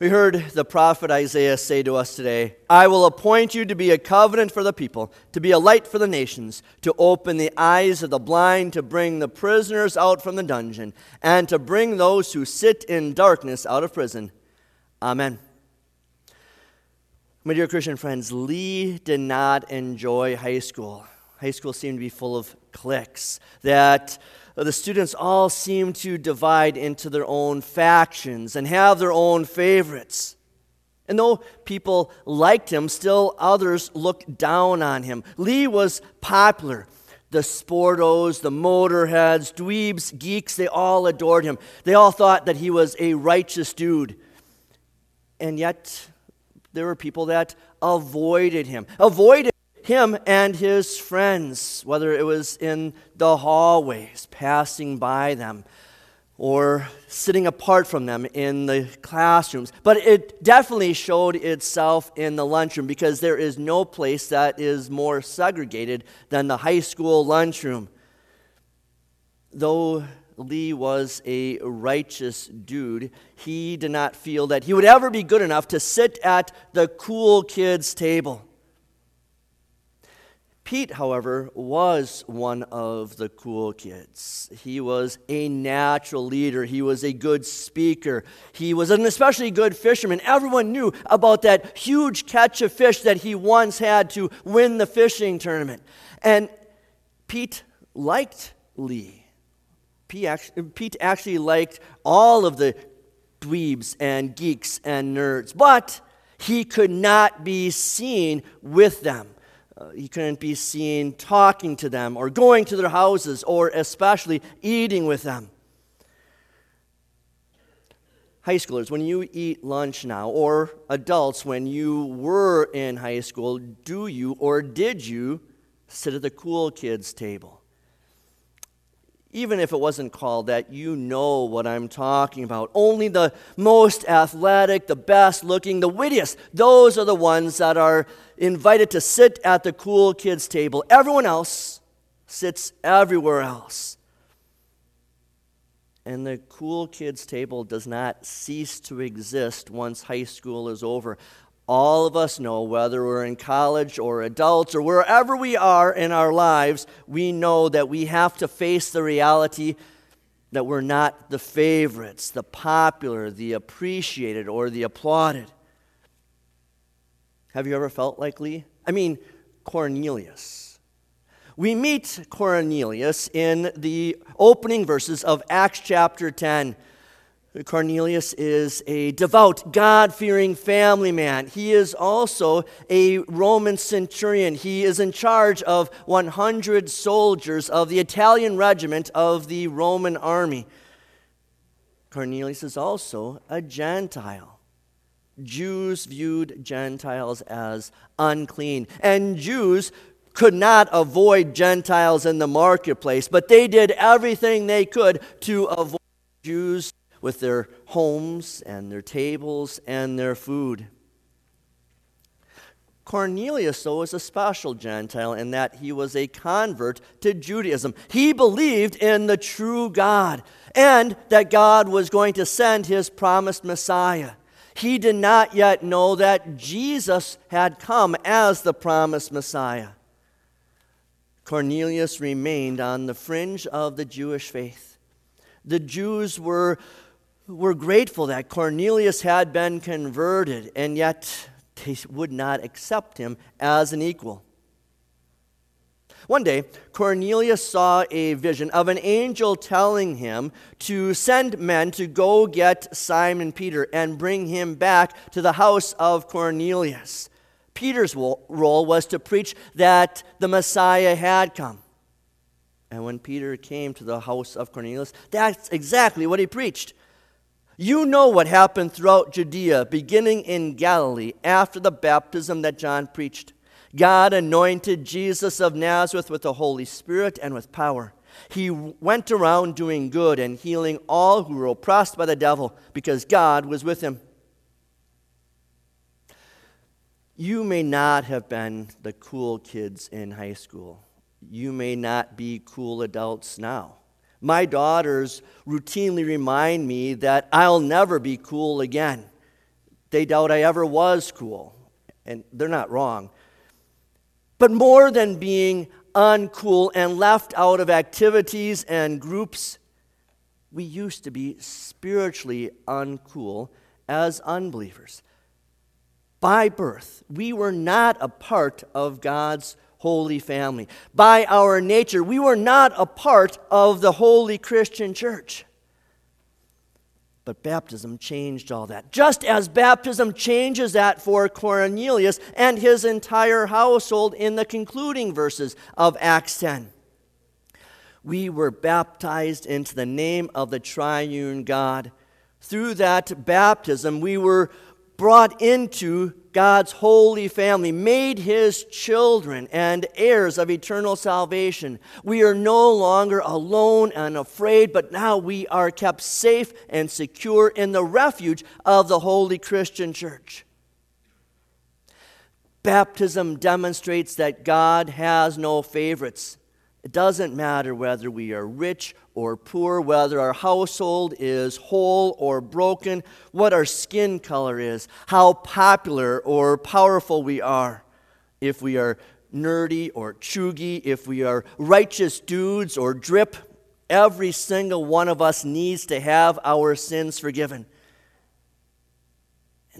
We heard the prophet Isaiah say to us today, I will appoint you to be a covenant for the people, to be a light for the nations, to open the eyes of the blind, to bring the prisoners out from the dungeon, and to bring those who sit in darkness out of prison. Amen. My dear Christian friends, Lee did not enjoy high school. High school seemed to be full of cliques that Uh, the students all seem to divide into their own factions and have their own favorites. And though people liked him, still others looked down on him. Lee was popular. The sportos, the motorheads, dweebs, geeks, they all adored him. They all thought that he was a righteous dude. And yet, there were people that avoided him, avoided him and his friends, whether it was in the hallways, passing by them, or sitting apart from them in the classrooms. But it definitely showed itself in the lunchroom because there is no place that is more segregated than the high school lunchroom. Though Lee was a righteous dude, he did not feel that he would ever be good enough to sit at the cool kids' table. Pete, however, was one of the cool kids. He was a natural leader. He was a good speaker. He was an especially good fisherman. Everyone knew about that huge catch of fish that he once had to win the fishing tournament. And Pete liked Lee. Pete actually liked all of the dweebs and geeks and nerds, but he could not be seen with them Uh, he couldn't be seen talking to them or going to their houses or especially eating with them. High schoolers, when you eat lunch now, or adults, when you were in high school, do you or did you sit at the cool kids' table? Even if it wasn't called that, you know what I'm talking about. Only the most athletic, the best looking, the wittiest, those are the ones that are invited to sit at the cool kids' table. Everyone else sits everywhere else. And the cool kids' table does not cease to exist once high school is over all of us know, whether we're in college or adults or wherever we are in our lives, we know that we have to face the reality that we're not the favorites, the popular, the appreciated, or the applauded. Have you ever felt like Lee? I mean, Cornelius. We meet Cornelius in the opening verses of Acts chapter 10. Cornelius is a devout, God fearing family man. He is also a Roman centurion. He is in charge of 100 soldiers of the Italian regiment of the Roman army. Cornelius is also a Gentile. Jews viewed Gentiles as unclean, and Jews could not avoid Gentiles in the marketplace, but they did everything they could to avoid Jews with their homes and their tables and their food. Cornelius, though, was a special Gentile in that he was a convert to Judaism. He believed in the true God and that God was going to send his promised Messiah. He did not yet know that Jesus had come as the promised Messiah. Cornelius remained on the fringe of the Jewish faith. The Jews were were grateful that Cornelius had been converted, and yet they would not accept him as an equal. One day, Cornelius saw a vision of an angel telling him to send men to go get Simon Peter and bring him back to the house of Cornelius. Peter's role was to preach that the Messiah had come. And when Peter came to the house of Cornelius, that's exactly what he preached. You know what happened throughout Judea, beginning in Galilee, after the baptism that John preached. God anointed Jesus of Nazareth with the Holy Spirit and with power. He went around doing good and healing all who were oppressed by the devil because God was with him. You may not have been the cool kids in high school. You may not be cool adults now. My daughters routinely remind me that I'll never be cool again. They doubt I ever was cool. And they're not wrong. But more than being uncool and left out of activities and groups, we used to be spiritually uncool as unbelievers. By birth, we were not a part of God's holy family. By our nature, we were not a part of the holy Christian church. But baptism changed all that. Just as baptism changes that for Cornelius and his entire household in the concluding verses of Acts 10. We were baptized into the name of the triune God. Through that baptism, we were brought into God's holy family, made his children and heirs of eternal salvation. We are no longer alone and afraid, but now we are kept safe and secure in the refuge of the holy Christian church. Baptism demonstrates that God has no favorites. It doesn't matter whether we are rich or poor, whether our household is whole or broken, what our skin color is, how popular or powerful we are, if we are nerdy or chuggy, if we are righteous dudes or drip. Every single one of us needs to have our sins forgiven.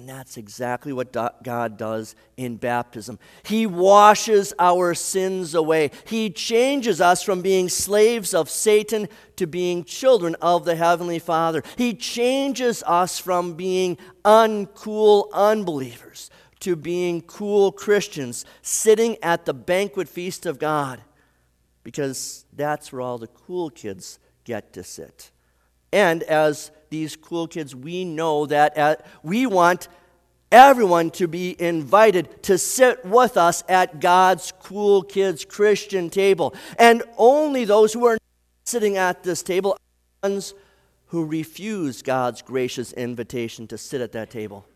And that's exactly what God does in baptism. He washes our sins away. He changes us from being slaves of Satan to being children of the Heavenly Father. He changes us from being uncool unbelievers to being cool Christians, sitting at the banquet feast of God, because that's where all the cool kids get to sit. And as these cool kids, we know that at, we want everyone to be invited to sit with us at God's cool kids Christian table. And only those who are sitting at this table are ones who refuse God's gracious invitation to sit at that table.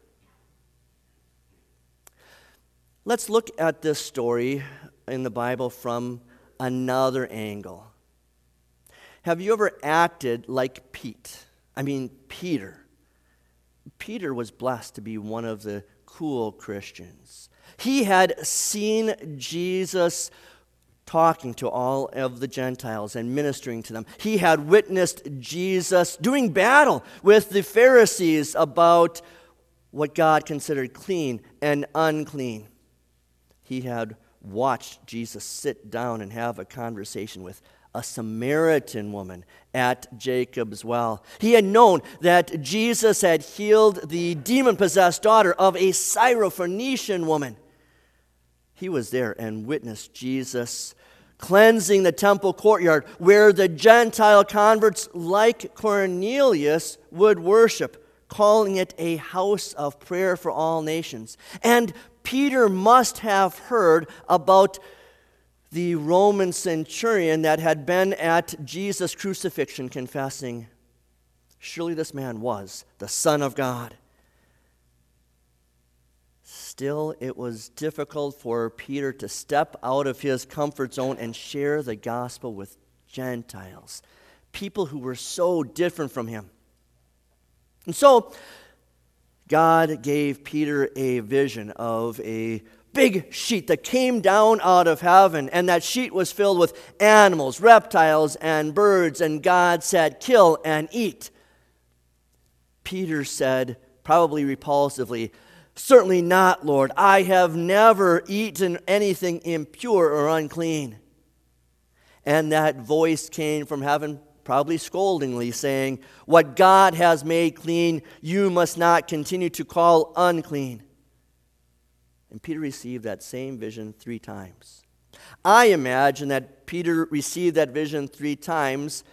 Let's look at this story in the Bible from another angle. Have you ever acted like Pete? I mean, Peter. Peter was blessed to be one of the cool Christians. He had seen Jesus talking to all of the Gentiles and ministering to them. He had witnessed Jesus doing battle with the Pharisees about what God considered clean and unclean. He had watched Jesus sit down and have a conversation with a Samaritan woman at Jacob's well. He had known that Jesus had healed the demon possessed daughter of a Syrophoenician woman. He was there and witnessed Jesus cleansing the temple courtyard where the Gentile converts like Cornelius would worship, calling it a house of prayer for all nations. And Peter must have heard about the Roman centurion that had been at Jesus' crucifixion confessing, Surely this man was the Son of God. Still, it was difficult for Peter to step out of his comfort zone and share the gospel with Gentiles, people who were so different from him. And so, God gave Peter a vision of a big sheet that came down out of heaven, and that sheet was filled with animals, reptiles, and birds, and God said, Kill and eat. Peter said, probably repulsively, Certainly not, Lord. I have never eaten anything impure or unclean. And that voice came from heaven, probably scoldingly, saying, What God has made clean, you must not continue to call unclean. And Peter received that same vision three times. I imagine that Peter received that vision three times,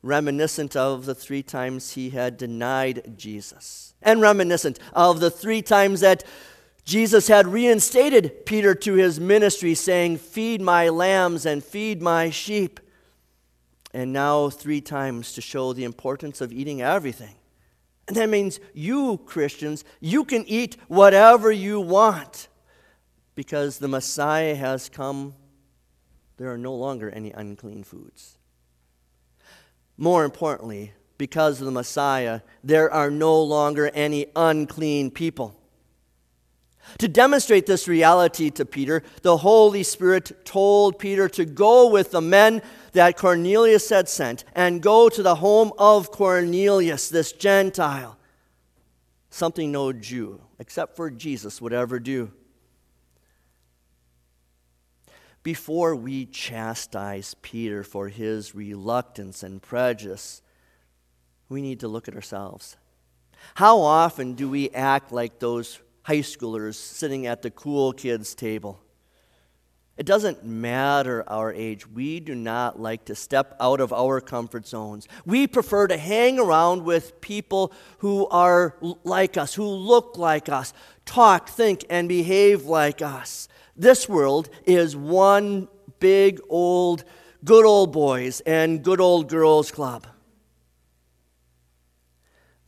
reminiscent of the three times he had denied Jesus, and reminiscent of the three times that Jesus had reinstated Peter to his ministry, saying, Feed my lambs and feed my sheep. And now, three times to show the importance of eating everything. And that means you, Christians, you can eat whatever you want because the Messiah has come, there are no longer any unclean foods. More importantly, because of the Messiah, there are no longer any unclean people. To demonstrate this reality to Peter, the Holy Spirit told Peter to go with the men that Cornelius had sent and go to the home of Cornelius, this Gentile. Something no Jew, except for Jesus, would ever do. Before we chastise Peter for his reluctance and prejudice, we need to look at ourselves. How often do we act like those high schoolers sitting at the cool kids' table? It doesn't matter our age. We do not like to step out of our comfort zones. We prefer to hang around with people who are like us, who look like us, talk, think, and behave like us. This world is one big old good old boys and good old girls club.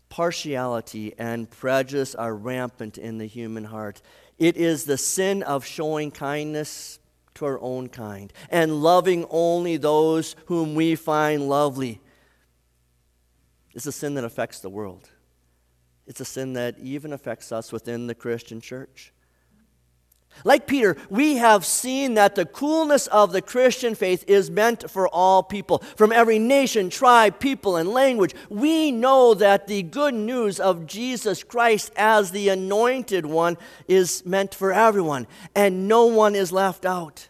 Partiality and prejudice are rampant in the human heart. It is the sin of showing kindness to our own kind and loving only those whom we find lovely. It's a sin that affects the world. It's a sin that even affects us within the Christian church. Like Peter, we have seen that the coolness of the Christian faith is meant for all people, from every nation, tribe, people, and language. We know that the good news of Jesus Christ as the anointed one is meant for everyone, and no one is left out.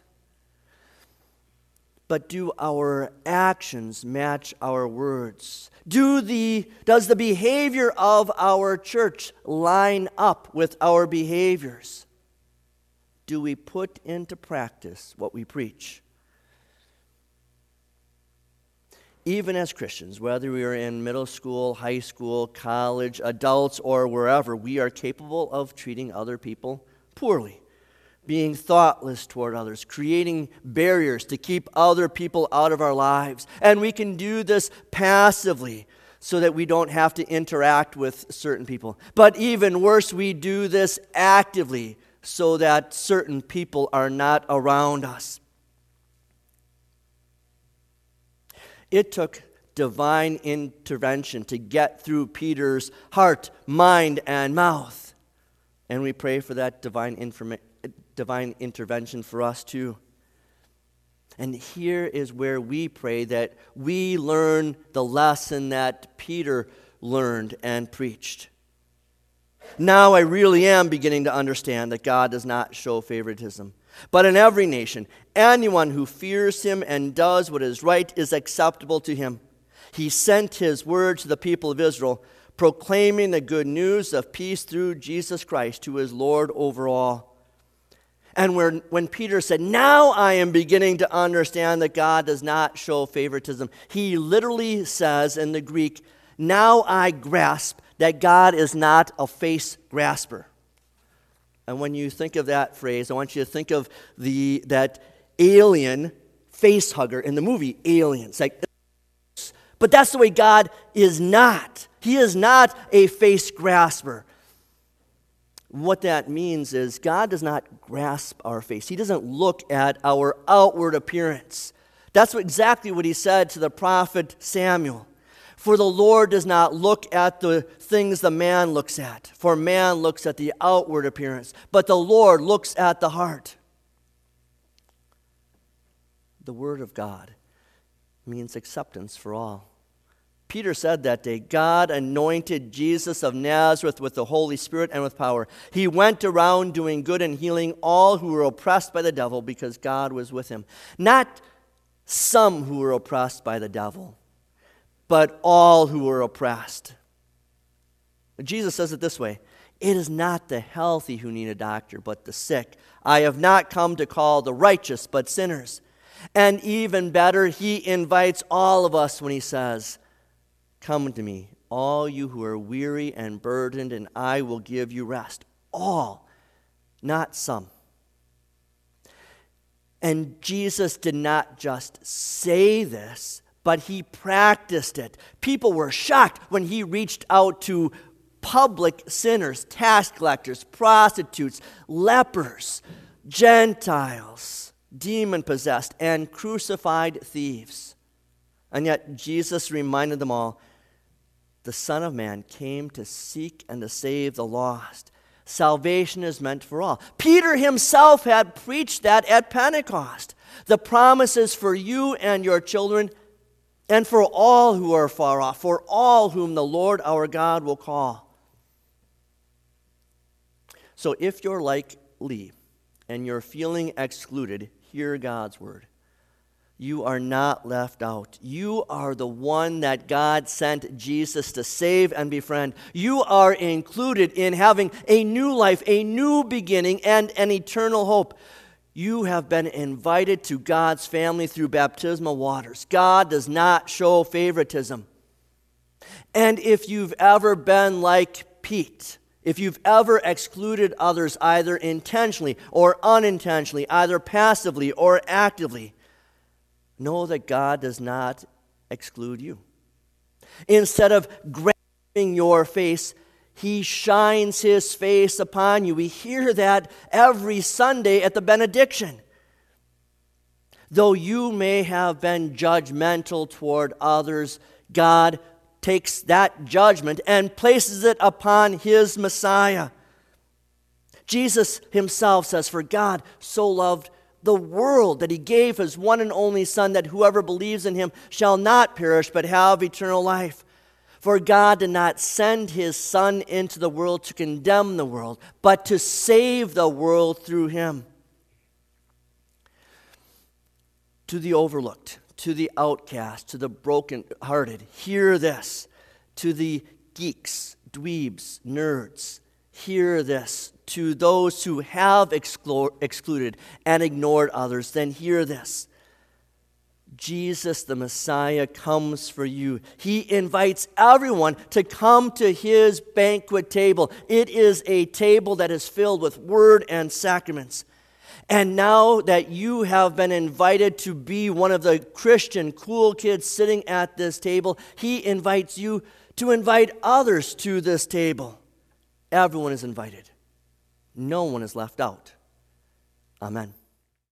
But do our actions match our words? Do the, does the behavior of our church line up with our behaviors? Do we put into practice what we preach? Even as Christians, whether we are in middle school, high school, college, adults, or wherever, we are capable of treating other people poorly, being thoughtless toward others, creating barriers to keep other people out of our lives. And we can do this passively so that we don't have to interact with certain people. But even worse, we do this actively so that certain people are not around us. It took divine intervention to get through Peter's heart, mind, and mouth. And we pray for that divine, informa- divine intervention for us too. And here is where we pray that we learn the lesson that Peter learned and preached. Now I really am beginning to understand that God does not show favoritism. But in every nation, anyone who fears him and does what is right is acceptable to him. He sent his word to the people of Israel, proclaiming the good news of peace through Jesus Christ, who is Lord over all. And when, when Peter said, Now I am beginning to understand that God does not show favoritism, he literally says in the Greek, Now I grasp that God is not a face grasper. And when you think of that phrase, I want you to think of the, that alien face hugger in the movie Aliens. Like, but that's the way God is not. He is not a face grasper. What that means is God does not grasp our face. He doesn't look at our outward appearance. That's exactly what he said to the prophet Samuel. For the Lord does not look at the things the man looks at, for man looks at the outward appearance, but the Lord looks at the heart. The Word of God means acceptance for all. Peter said that day, God anointed Jesus of Nazareth with the Holy Spirit and with power. He went around doing good and healing all who were oppressed by the devil because God was with him. Not some who were oppressed by the devil but all who are oppressed. Jesus says it this way It is not the healthy who need a doctor, but the sick. I have not come to call the righteous, but sinners. And even better, he invites all of us when he says, Come to me, all you who are weary and burdened, and I will give you rest. All, not some. And Jesus did not just say this, but he practiced it. People were shocked when he reached out to public sinners, tax collectors, prostitutes, lepers, Gentiles, demon possessed, and crucified thieves. And yet Jesus reminded them all the Son of Man came to seek and to save the lost. Salvation is meant for all. Peter himself had preached that at Pentecost. The promises for you and your children, and for all who are far off, for all whom the Lord our God will call. So if you're like Lee and you're feeling excluded, hear God's word. You are not left out. You are the one that God sent Jesus to save and befriend. You are included in having a new life, a new beginning, and an eternal hope. You have been invited to God's family through baptismal waters. God does not show favoritism. And if you've ever been like Pete, if you've ever excluded others either intentionally or unintentionally, either passively or actively, know that God does not exclude you. Instead of grabbing your face, he shines his face upon you. We hear that every Sunday at the benediction. Though you may have been judgmental toward others, God takes that judgment and places it upon his Messiah. Jesus himself says, For God so loved the world that he gave his one and only Son, that whoever believes in him shall not perish but have eternal life. For God did not send his Son into the world to condemn the world, but to save the world through him. To the overlooked, to the outcast, to the broken-hearted, hear this. To the geeks, dweebs, nerds, hear this to those who have excluded and ignored others, then hear this. Jesus, the Messiah, comes for you. He invites everyone to come to his banquet table. It is a table that is filled with word and sacraments. And now that you have been invited to be one of the Christian cool kids sitting at this table, he invites you to invite others to this table. Everyone is invited. No one is left out. Amen.